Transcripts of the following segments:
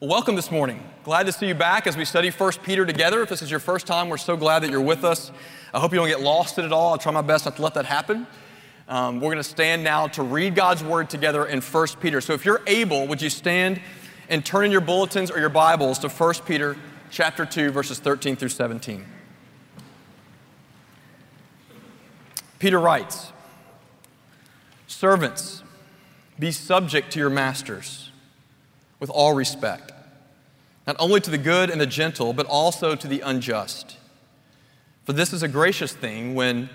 Welcome this morning. Glad to see you back as we study 1 Peter together. If this is your first time, we're so glad that you're with us. I hope you don't get lost in it all. I'll try my best not to let that happen. Um, we're going to stand now to read God's word together in 1 Peter. So if you're able, would you stand and turn in your bulletins or your Bibles to 1 Peter chapter 2, verses 13 through 17. Peter writes, Servants, be subject to your masters with all respect, not only to the good and the gentle, but also to the unjust. For this is a gracious thing when,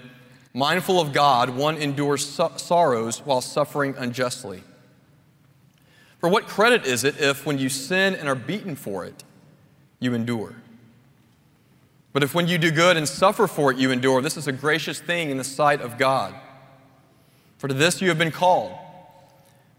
mindful of God, one endures sorrows while suffering unjustly. For what credit is it if, when you sin and are beaten for it, you endure? But if when you do good and suffer for it, you endure, this is a gracious thing in the sight of God. For to this you have been called,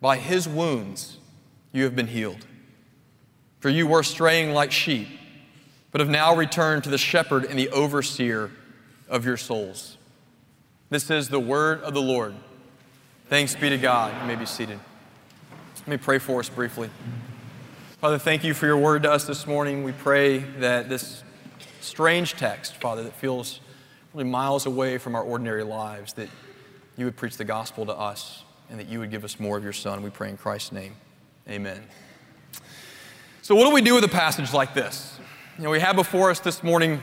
By his wounds you have been healed. For you were straying like sheep, but have now returned to the shepherd and the overseer of your souls. This is the word of the Lord. Thanks be to God. You may be seated. Let me pray for us briefly. Father, thank you for your word to us this morning. We pray that this strange text, Father, that feels really miles away from our ordinary lives, that you would preach the gospel to us and that you would give us more of your Son. We pray in Christ's name. Amen. So, what do we do with a passage like this? You know, we have before us this morning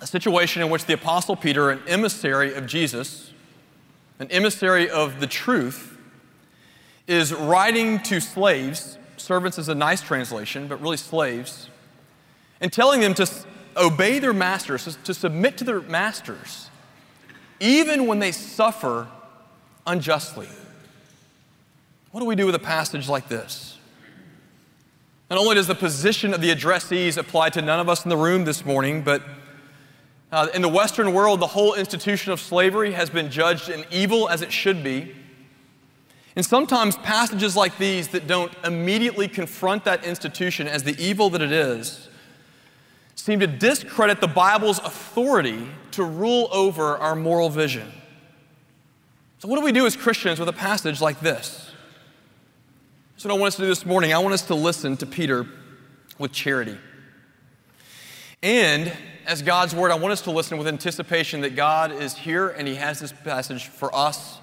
a situation in which the Apostle Peter, an emissary of Jesus, an emissary of the truth, is writing to slaves. Servants is a nice translation, but really slaves, and telling them to obey their masters, to submit to their masters, even when they suffer unjustly. What do we do with a passage like this? Not only does the position of the addressees apply to none of us in the room this morning, but uh, in the Western world, the whole institution of slavery has been judged an evil as it should be. And sometimes passages like these that don't immediately confront that institution as the evil that it is seem to discredit the Bible's authority to rule over our moral vision. So, what do we do as Christians with a passage like this? So, what I want us to do this morning. I want us to listen to Peter with charity. And as God's word, I want us to listen with anticipation that God is here and He has this passage for us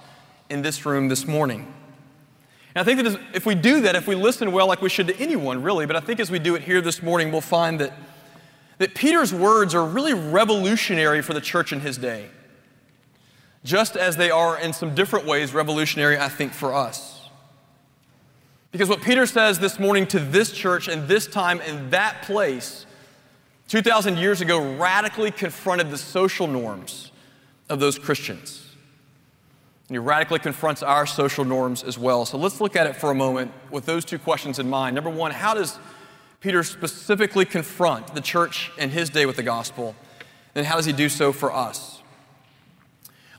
in this room this morning. And I think that if we do that, if we listen well, like we should to anyone, really, but I think as we do it here this morning, we'll find that that Peter's words are really revolutionary for the church in his day, just as they are in some different ways revolutionary, I think, for us. Because what Peter says this morning to this church and this time in that place, 2,000 years ago, radically confronted the social norms of those Christians. And he radically confronts our social norms as well. So let's look at it for a moment with those two questions in mind. Number one, how does Peter specifically confront the church in his day with the gospel? And how does he do so for us?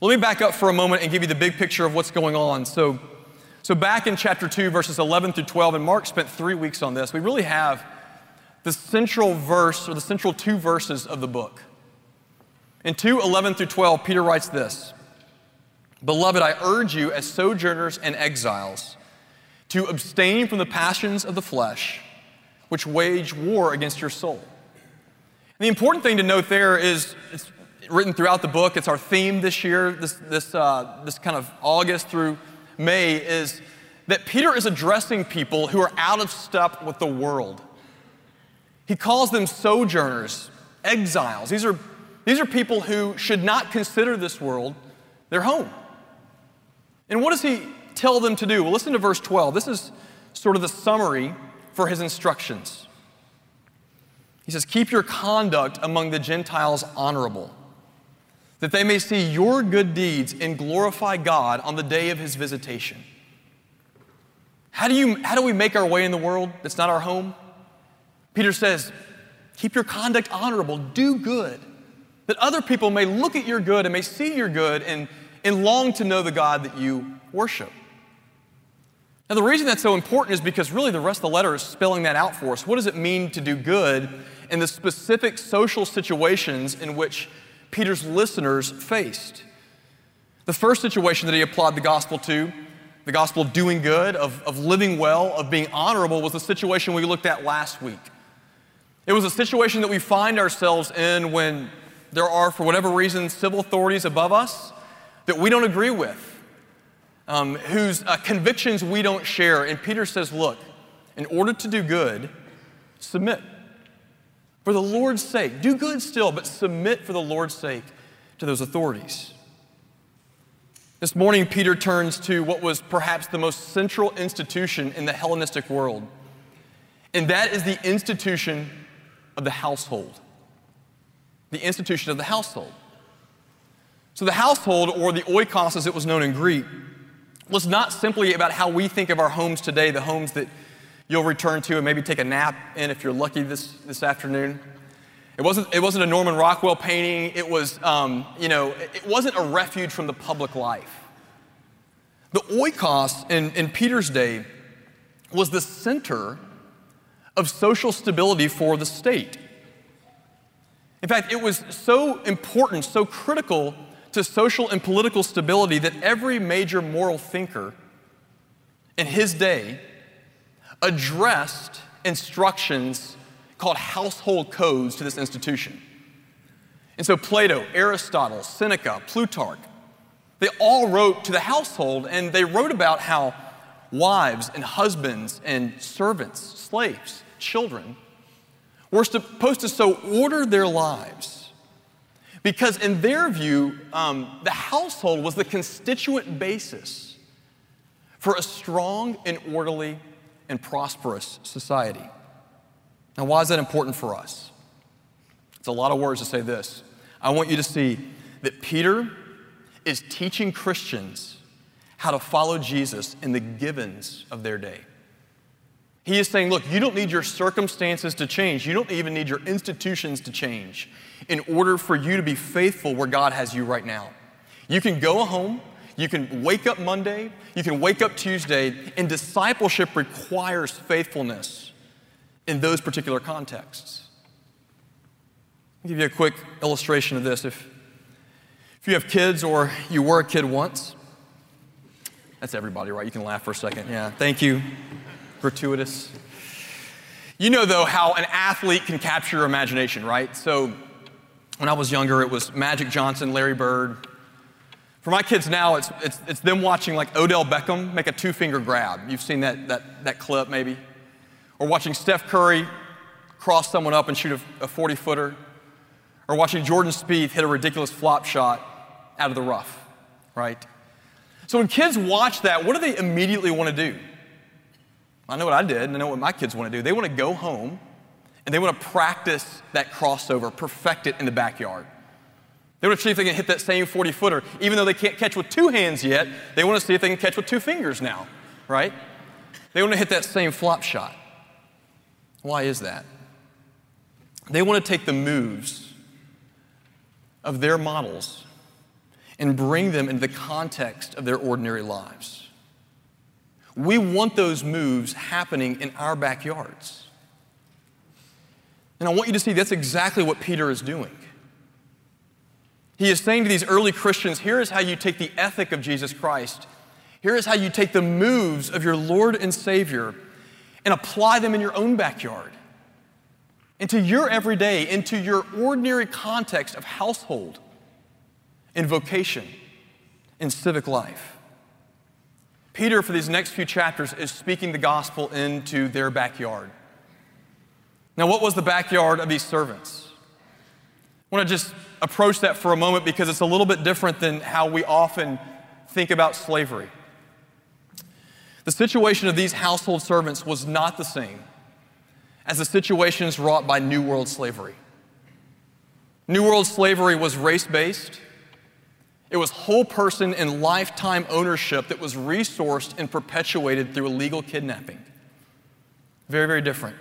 Let me back up for a moment and give you the big picture of what's going on. So, so back in chapter 2, verses 11 through 12, and Mark spent three weeks on this, we really have the central verse or the central two verses of the book. In 2 11 through 12, Peter writes this Beloved, I urge you as sojourners and exiles to abstain from the passions of the flesh which wage war against your soul. And the important thing to note there is it's written throughout the book. It's our theme this year, this, this, uh, this kind of August through May, is that Peter is addressing people who are out of step with the world. He calls them sojourners, exiles. These are, these are people who should not consider this world their home. And what does he tell them to do? Well, listen to verse 12. This is sort of the summary for his instructions. He says, Keep your conduct among the Gentiles honorable, that they may see your good deeds and glorify God on the day of his visitation. How do, you, how do we make our way in the world that's not our home? Peter says, Keep your conduct honorable, do good, that other people may look at your good and may see your good and, and long to know the God that you worship. Now, the reason that's so important is because really the rest of the letter is spelling that out for us. What does it mean to do good in the specific social situations in which Peter's listeners faced? The first situation that he applied the gospel to, the gospel of doing good, of, of living well, of being honorable, was the situation we looked at last week. It was a situation that we find ourselves in when there are, for whatever reason, civil authorities above us that we don't agree with um, whose uh, convictions we don't share. And Peter says, Look, in order to do good, submit. For the Lord's sake, do good still, but submit for the Lord's sake to those authorities. This morning, Peter turns to what was perhaps the most central institution in the Hellenistic world, and that is the institution of the household. The institution of the household. So, the household, or the oikos as it was known in Greek, was not simply about how we think of our homes today, the homes that you'll return to and maybe take a nap in if you're lucky this, this afternoon. It wasn't, it wasn't a Norman Rockwell painting. It was, um, you know, it wasn't a refuge from the public life. The oikos in, in Peter's day was the center of social stability for the state. In fact, it was so important, so critical to social and political stability that every major moral thinker in his day addressed instructions called household codes to this institution. And so Plato, Aristotle, Seneca, Plutarch, they all wrote to the household and they wrote about how wives and husbands and servants, slaves, children were supposed to so order their lives because, in their view, um, the household was the constituent basis for a strong and orderly and prosperous society. Now, why is that important for us? It's a lot of words to say this. I want you to see that Peter is teaching Christians how to follow Jesus in the givens of their day. He is saying, look, you don't need your circumstances to change. You don't even need your institutions to change in order for you to be faithful where God has you right now. You can go home, you can wake up Monday, you can wake up Tuesday, and discipleship requires faithfulness in those particular contexts. I'll give you a quick illustration of this. If, if you have kids or you were a kid once, that's everybody, right? You can laugh for a second. Yeah, thank you. Gratuitous. You know, though, how an athlete can capture your imagination, right? So, when I was younger, it was Magic Johnson, Larry Bird. For my kids now, it's, it's, it's them watching like Odell Beckham make a two finger grab. You've seen that, that, that clip maybe. Or watching Steph Curry cross someone up and shoot a, a 40 footer. Or watching Jordan Spieth hit a ridiculous flop shot out of the rough, right? So when kids watch that, what do they immediately want to do? I know what I did, and I know what my kids want to do. They want to go home and they want to practice that crossover, perfect it in the backyard. They want to see if they can hit that same 40 footer. Even though they can't catch with two hands yet, they want to see if they can catch with two fingers now, right? They want to hit that same flop shot. Why is that? They want to take the moves of their models and bring them into the context of their ordinary lives. We want those moves happening in our backyards. And I want you to see that's exactly what Peter is doing. He is saying to these early Christians here is how you take the ethic of Jesus Christ, here is how you take the moves of your Lord and Savior and apply them in your own backyard, into your everyday, into your ordinary context of household and vocation and civic life. Peter, for these next few chapters, is speaking the gospel into their backyard. Now, what was the backyard of these servants? I want to just approach that for a moment because it's a little bit different than how we often think about slavery. The situation of these household servants was not the same as the situations wrought by New World slavery. New World slavery was race based, It was whole person and lifetime ownership that was resourced and perpetuated through illegal kidnapping. Very, very different.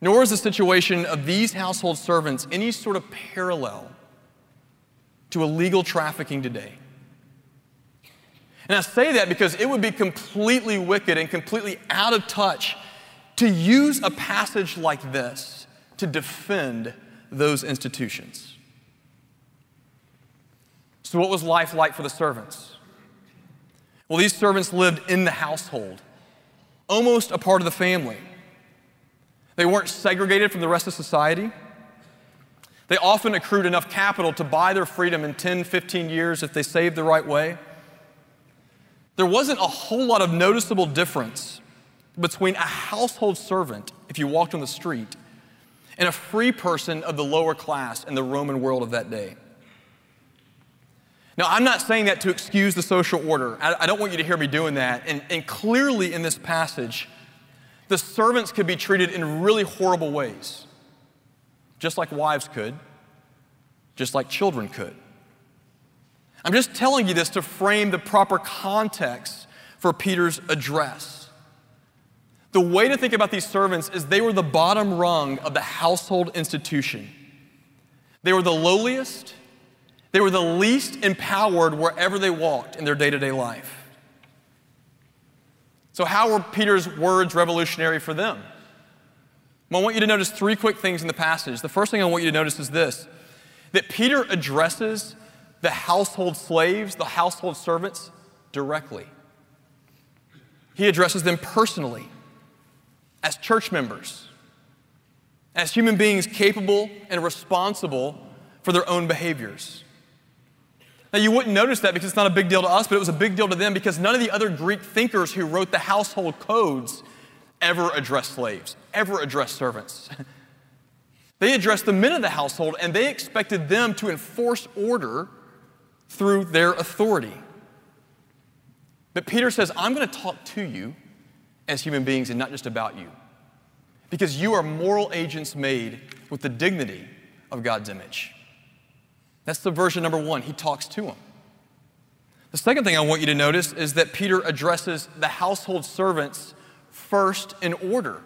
Nor is the situation of these household servants any sort of parallel to illegal trafficking today. And I say that because it would be completely wicked and completely out of touch to use a passage like this to defend those institutions. So, what was life like for the servants? Well, these servants lived in the household, almost a part of the family. They weren't segregated from the rest of society. They often accrued enough capital to buy their freedom in 10, 15 years if they saved the right way. There wasn't a whole lot of noticeable difference between a household servant, if you walked on the street, and a free person of the lower class in the Roman world of that day. Now, I'm not saying that to excuse the social order. I, don't want you to hear me doing that. And, and clearly, in this passage, the servants could be treated in really horrible ways, just like wives could, just like children could. I'm just telling you this to frame the proper context for Peter's address. The way to think about these servants is they were the bottom rung of the household institution. They were the lowliest, they were the least empowered wherever they walked in their day to day life. So, how were Peter's words revolutionary for them? Well, I want you to notice three quick things in the passage. The first thing I want you to notice is this that Peter addresses the household slaves, the household servants, directly. He addresses them personally as church members, as human beings capable and responsible for their own behaviors. Now, you wouldn't notice that because it's not a big deal to us, but it was a big deal to them because none of the other Greek thinkers who wrote the household codes ever addressed slaves, ever addressed servants. They addressed the men of the household and they expected them to enforce order through their authority. But Peter says, I'm going to talk to you as human beings and not just about you. Because you are moral agents made with the dignity of God's image. That's the version number one. He talks to them. The second thing I want you to notice is that Peter addresses the household servants first in order.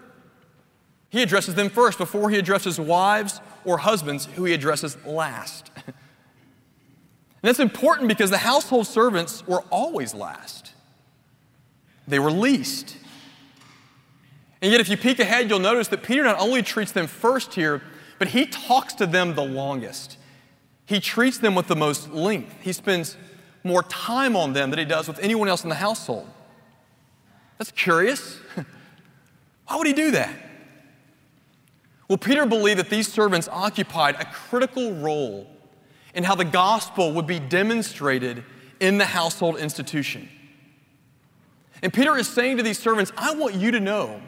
He addresses them first before he addresses wives or husbands, who he addresses last. And that's important because the household servants were always last, they were least. And yet, if you peek ahead, you'll notice that Peter not only treats them first here, but he talks to them the longest. He treats them with the most length. He spends more time on them than he does with anyone else in the household. That's curious. Why would he do that? Well, Peter believed that these servants occupied a critical role in how the gospel would be demonstrated in the household institution. And Peter is saying to these servants, I want you to know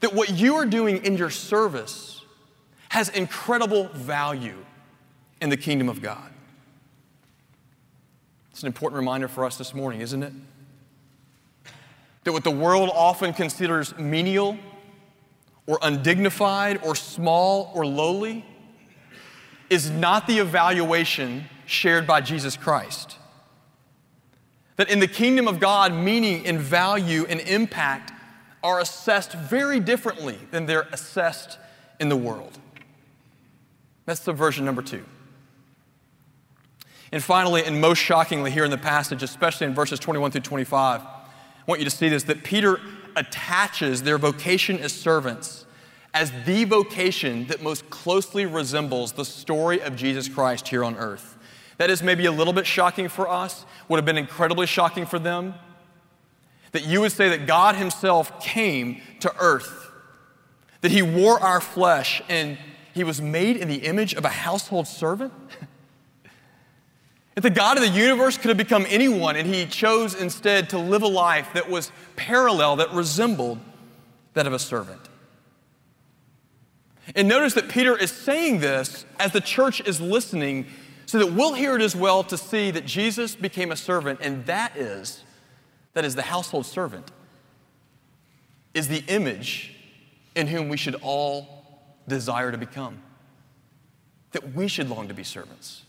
that what you are doing in your service has incredible value in the kingdom of God. It's an important reminder for us this morning, isn't it? That what the world often considers menial or undignified or small or lowly is not the evaluation shared by Jesus Christ. That in the kingdom of God, meaning and value and impact are assessed very differently than they're assessed in the world. That's the version number two. And finally, and most shockingly here in the passage, especially in verses 21 through 25, I want you to see this that Peter attaches their vocation as servants as the vocation that most closely resembles the story of Jesus Christ here on earth. That is maybe a little bit shocking for us, would have been incredibly shocking for them. That you would say that God Himself came to earth, that He wore our flesh, and He was made in the image of a household servant. If the God of the universe could have become anyone, and He chose instead to live a life that was parallel, that resembled that of a servant. And notice that Peter is saying this as the church is listening so that we'll hear it as well to see that Jesus became a servant, and that is, that is the household servant, is the image in whom we should all desire to become. That we should long to be servants.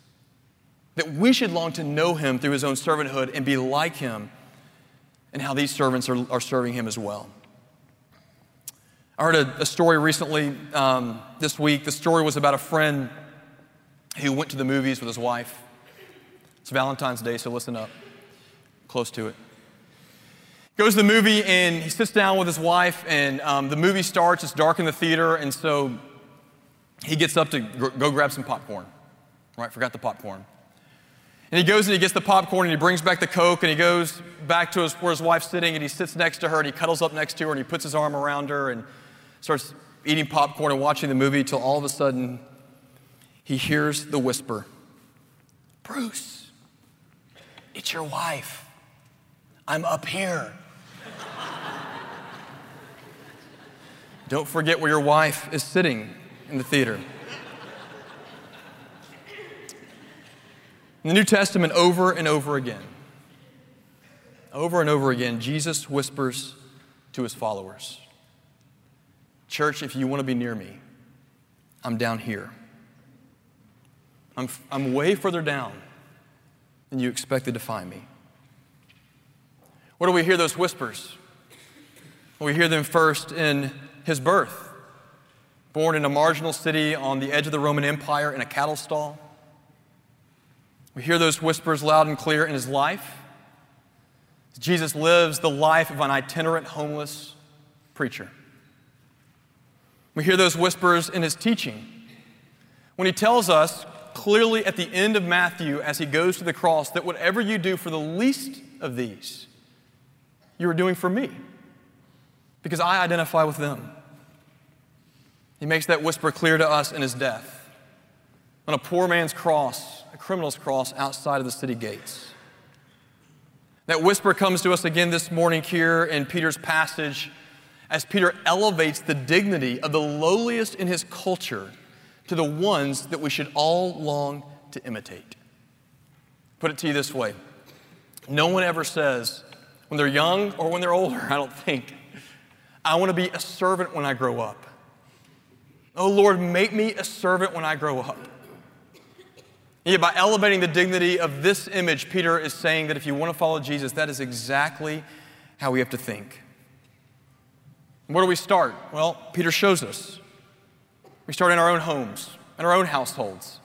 That we should long to know him through his own servanthood and be like him, and how these servants are, are serving him as well. I heard a, a story recently um, this week. The story was about a friend who went to the movies with his wife. It's Valentine's Day, so listen up. Close to it. Goes to the movie and he sits down with his wife, and um, the movie starts. It's dark in the theater, and so he gets up to go grab some popcorn. Right? Forgot the popcorn. And he goes and he gets the popcorn and he brings back the Coke and he goes back to his, where his wife's sitting and he sits next to her and he cuddles up next to her and he puts his arm around her and starts eating popcorn and watching the movie until all of a sudden he hears the whisper Bruce, it's your wife. I'm up here. Don't forget where your wife is sitting in the theater. In the New Testament, over and over again, over and over again, Jesus whispers to his followers Church, if you want to be near me, I'm down here. I'm, I'm way further down than you expected to find me. Where do we hear those whispers? We hear them first in his birth. Born in a marginal city on the edge of the Roman Empire in a cattle stall. We hear those whispers loud and clear in his life. Jesus lives the life of an itinerant homeless preacher. We hear those whispers in his teaching. When he tells us clearly at the end of Matthew as he goes to the cross that whatever you do for the least of these, you are doing for me because I identify with them. He makes that whisper clear to us in his death on a poor man's cross, a criminal's cross outside of the city gates. That whisper comes to us again this morning here in Peter's passage as Peter elevates the dignity of the lowliest in his culture to the ones that we should all long to imitate. Put it to you this way no one ever says, when they're young or when they're older, I don't think, I want to be a servant when I grow up. Oh Lord, make me a servant when I grow up. Yet, by elevating the dignity of this image, Peter is saying that if you want to follow Jesus, that is exactly how we have to think. Where do we start? Well, Peter shows us. We start in our own homes, in our own households.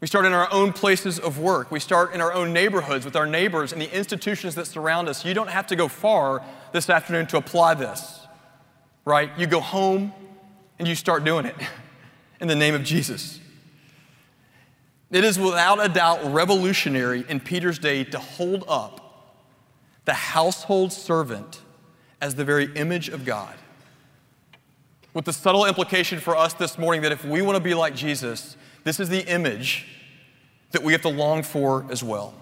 We start in our own places of work. We start in our own neighborhoods with our neighbors and the institutions that surround us. You don't have to go far this afternoon to apply this, right? You go home and you start doing it in the name of Jesus. It is without a doubt revolutionary in Peter's day to hold up the household servant as the very image of God. With the subtle implication for us this morning that if we want to be like Jesus, this is the image that we have to long for as well.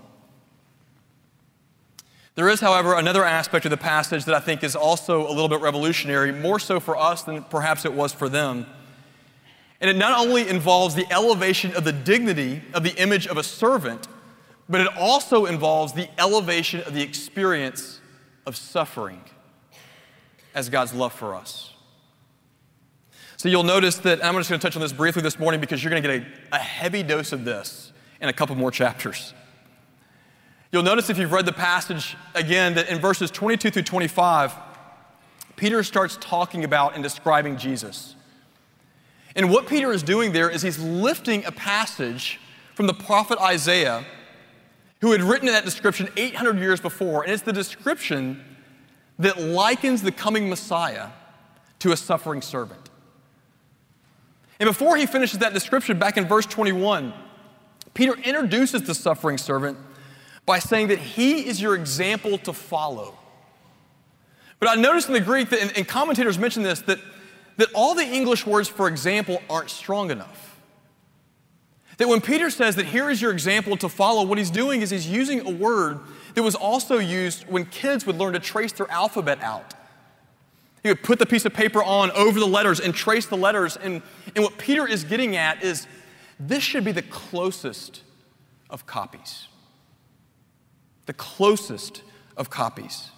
There is, however, another aspect of the passage that I think is also a little bit revolutionary, more so for us than perhaps it was for them. And it not only involves the elevation of the dignity of the image of a servant, but it also involves the elevation of the experience of suffering as God's love for us. So you'll notice that I'm just going to touch on this briefly this morning because you're going to get a, a heavy dose of this in a couple more chapters. You'll notice if you've read the passage again that in verses 22 through 25, Peter starts talking about and describing Jesus. And what Peter is doing there is he's lifting a passage from the prophet Isaiah, who had written that description 800 years before, and it's the description that likens the coming Messiah to a suffering servant. And before he finishes that description, back in verse 21, Peter introduces the suffering servant by saying that he is your example to follow. But I noticed in the Greek, that, and, and commentators mention this, that, that all the English words for example aren't strong enough. That when Peter says that here is your example to follow, what he's doing is he's using a word that was also used when kids would learn to trace their alphabet out. He would put the piece of paper on over the letters and trace the letters. And, and what Peter is getting at is this should be the closest of copies. The closest of copies.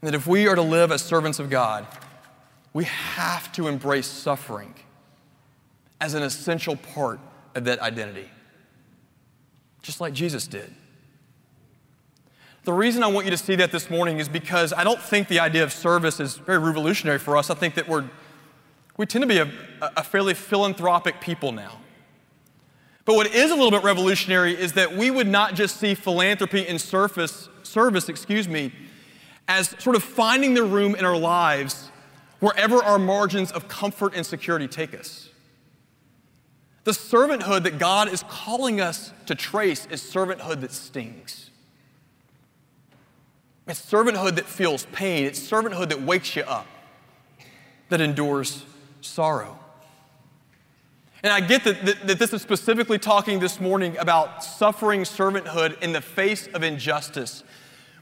And that if we are to live as servants of God, we have to embrace suffering as an essential part of that identity, just like Jesus did. The reason I want you to see that this morning is because I don't think the idea of service is very revolutionary for us. I think that we're, we tend to be a, a fairly philanthropic people now. But what is a little bit revolutionary is that we would not just see philanthropy and surface, service, excuse me, as sort of finding the room in our lives wherever our margins of comfort and security take us. The servanthood that God is calling us to trace is servanthood that stings. It's servanthood that feels pain. It's servanthood that wakes you up, that endures sorrow. And I get that, that, that, this is specifically talking this morning about suffering servanthood in the face of injustice.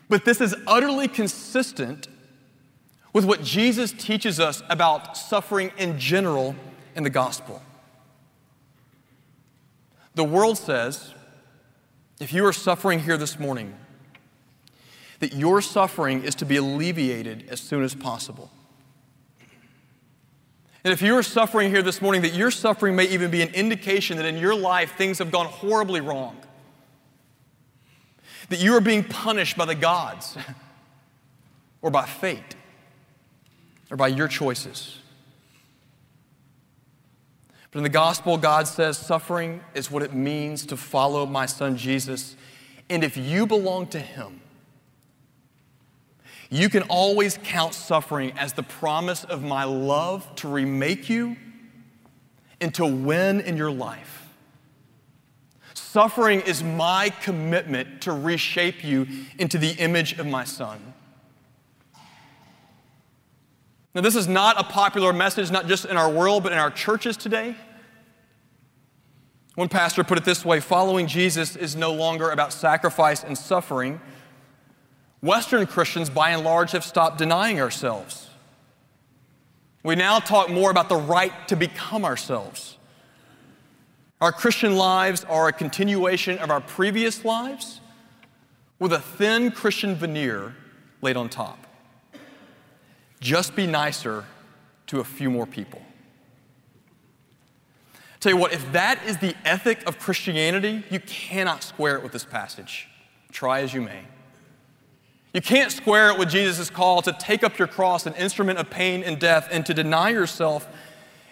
But this is utterly consistent with what Jesus teaches us about suffering in general in the gospel. The world says, if you are suffering here this morning, that your suffering is to be alleviated as soon as possible. And if you are suffering here this morning, that your suffering may even be an indication that in your life things have gone horribly wrong. That you are being punished by the gods, or by fate, or by your choices. But in the gospel, God says suffering is what it means to follow my son Jesus. And if you belong to him, you can always count suffering as the promise of my love to remake you and to win in your life. Suffering is my commitment to reshape you into the image of my son. Now, this is not a popular message, not just in our world, but in our churches today. One pastor put it this way following Jesus is no longer about sacrifice and suffering Western Christians, by and large, have stopped denying ourselves. We now talk more about the right to become ourselves. Our Christian lives are a continuation of our previous lives with a thin Christian veneer laid on top. Just be nicer to a few more people. Tell you what, if that is the ethic of Christianity, you cannot square it with this passage. Try as you may. You can't square it with Jesus' call to take up your cross, an instrument of pain and death, and to deny yourself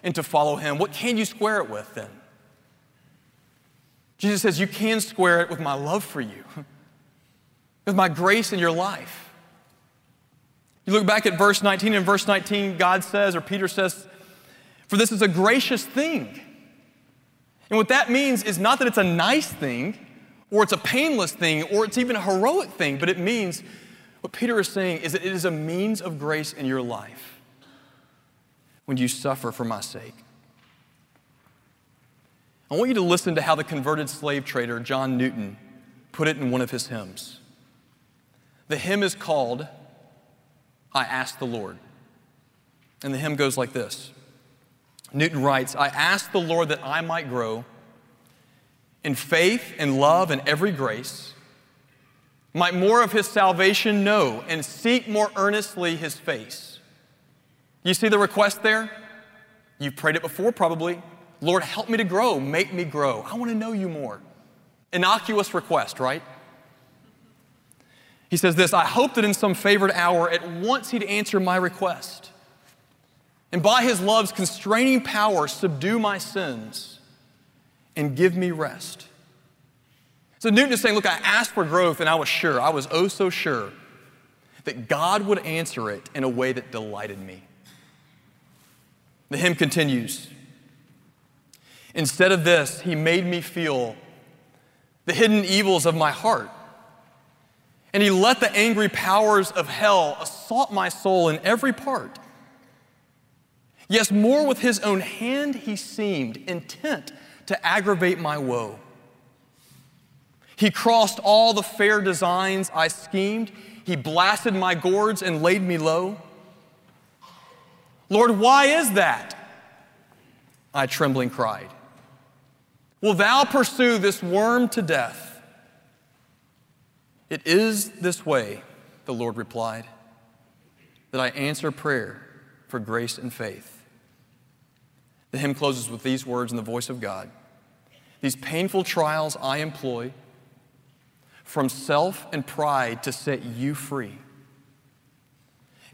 and to follow him. What can you square it with then? Jesus says, You can square it with my love for you, with my grace in your life. You look back at verse 19, and verse 19, God says, or Peter says, For this is a gracious thing. And what that means is not that it's a nice thing, or it's a painless thing, or it's even a heroic thing, but it means what Peter is saying is that it is a means of grace in your life when you suffer for my sake. I want you to listen to how the converted slave trader John Newton put it in one of his hymns. The hymn is called I Ask the Lord. And the hymn goes like this Newton writes, I ask the Lord that I might grow in faith and love and every grace might more of his salvation know and seek more earnestly his face. You see the request there? You've prayed it before, probably. Lord, help me to grow, make me grow. I want to know you more. Innocuous request, right? He says this I hope that in some favored hour, at once he'd answer my request. And by his love's constraining power, subdue my sins and give me rest. So Newton is saying, Look, I asked for growth and I was sure, I was oh so sure that God would answer it in a way that delighted me. The hymn continues. Instead of this, he made me feel the hidden evils of my heart. And he let the angry powers of hell assault my soul in every part. Yes, more with his own hand he seemed intent to aggravate my woe. He crossed all the fair designs I schemed. He blasted my gourds and laid me low. Lord, why is that? I trembling cried. Will thou pursue this worm to death? It is this way, the Lord replied, that I answer prayer for grace and faith. The hymn closes with these words in the voice of God these painful trials I employ from self and pride to set you free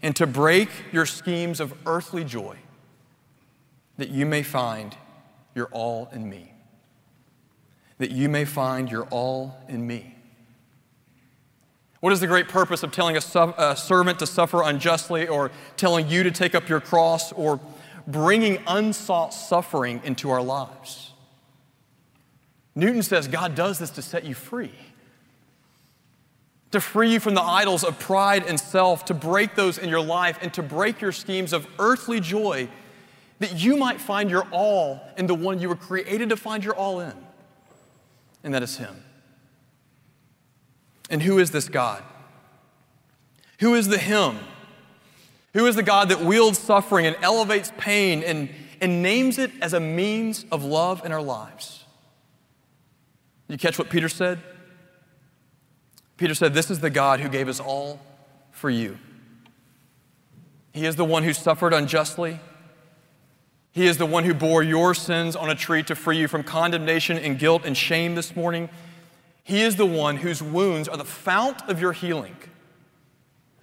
and to break your schemes of earthly joy that you may find your all in me. That you may find your all in me. What is the great purpose of telling a, su- a, servant to suffer unjustly or telling you to take up your cross or bringing unsought suffering into our lives? Newton says God does this to set you free, to free you from the idols of pride and self, to break those in your life, and to break your schemes of earthly joy that you might find your all in the one you were created to find your all in, and that is Him. And who is this God? Who is the Him? Who is the God that wields suffering and elevates pain and, and names it as a means of love in our lives? You catch what Peter said? Peter said, This is the God who gave us all for you. He is the one who suffered unjustly. He is the one who bore your sins on a tree to free you from condemnation and guilt and shame this morning. He is the one whose wounds are the fount of your healing,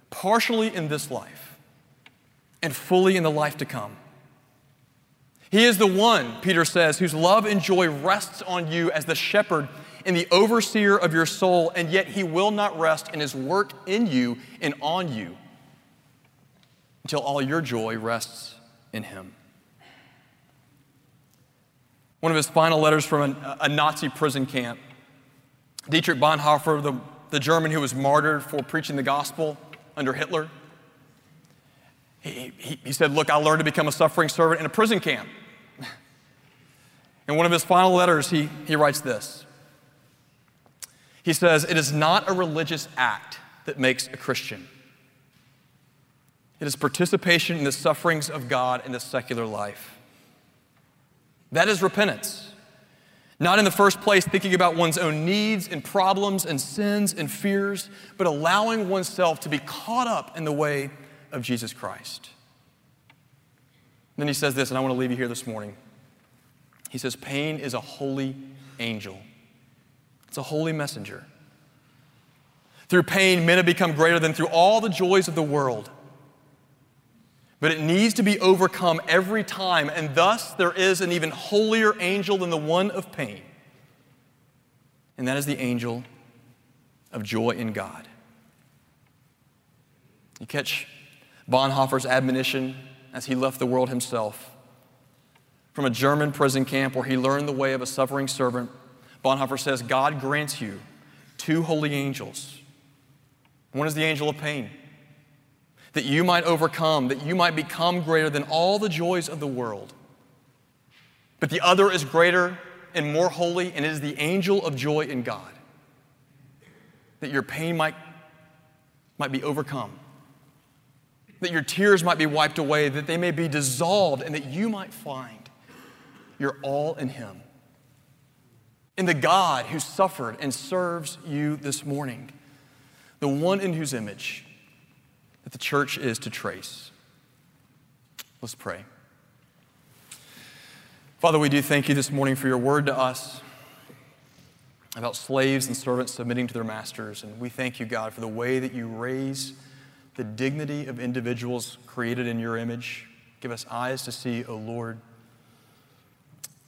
partially in this life and fully in the life to come. He is the one, Peter says, whose love and joy rests on you as the shepherd and the overseer of your soul, and yet he will not rest in his work in you and on you until all your joy rests in him. One of his final letters from a, a Nazi prison camp, Dietrich Bonhoeffer, the, the German who was martyred for preaching the gospel under Hitler, he, he, he said, Look, I learned to become a suffering servant in a prison camp. In one of his final letters, he, he writes this. He says, It is not a religious act that makes a Christian. It is participation in the sufferings of God in the secular life. That is repentance. Not in the first place thinking about one's own needs and problems and sins and fears, but allowing oneself to be caught up in the way of Jesus Christ. Then he says this, and I want to leave you here this morning. He says, Pain is a holy angel, it's a holy messenger. Through pain, men have become greater than through all the joys of the world. But it needs to be overcome every time, and thus there is an even holier angel than the one of pain. And that is the angel of joy in God. You catch Bonhoeffer's admonition as he left the world himself from a German prison camp where he learned the way of a suffering servant, Bonhoeffer says, God grants you two holy angels. One is the angel of pain, that you might overcome, that you might become greater than all the joys of the world. But the other is greater and more holy, and it is the angel of joy in God, that your pain might, might be overcome, that your tears might be wiped away, that they may be dissolved, and that you might find you're all in Him. In the God who suffered and serves you this morning, the one in whose image that the church is to trace. Let's pray. Father, we do thank you this morning for your word to us about slaves and servants submitting to their masters. And we thank you, God, for the way that you raise the dignity of individuals created in your image. Give us eyes to see, O Lord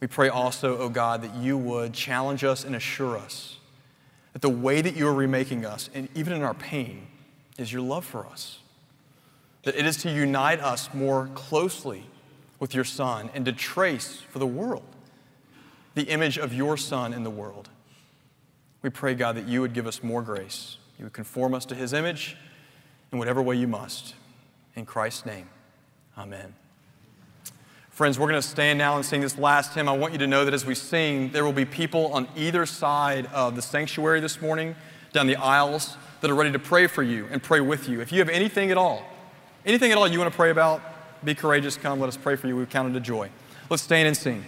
we pray also, O God, that you would challenge us and assure us that the way that you are remaking us, and even in our pain, is your love for us. That it is to unite us more closely with your Son and to trace for the world the image of your Son in the world. We pray, God, that you would give us more grace. You would conform us to his image in whatever way you must. In Christ's name, amen. Friends, we're going to stand now and sing this last hymn. I want you to know that as we sing, there will be people on either side of the sanctuary this morning, down the aisles, that are ready to pray for you and pray with you. If you have anything at all, anything at all you want to pray about, be courageous, come, let us pray for you. We count it a joy. Let's stand and sing.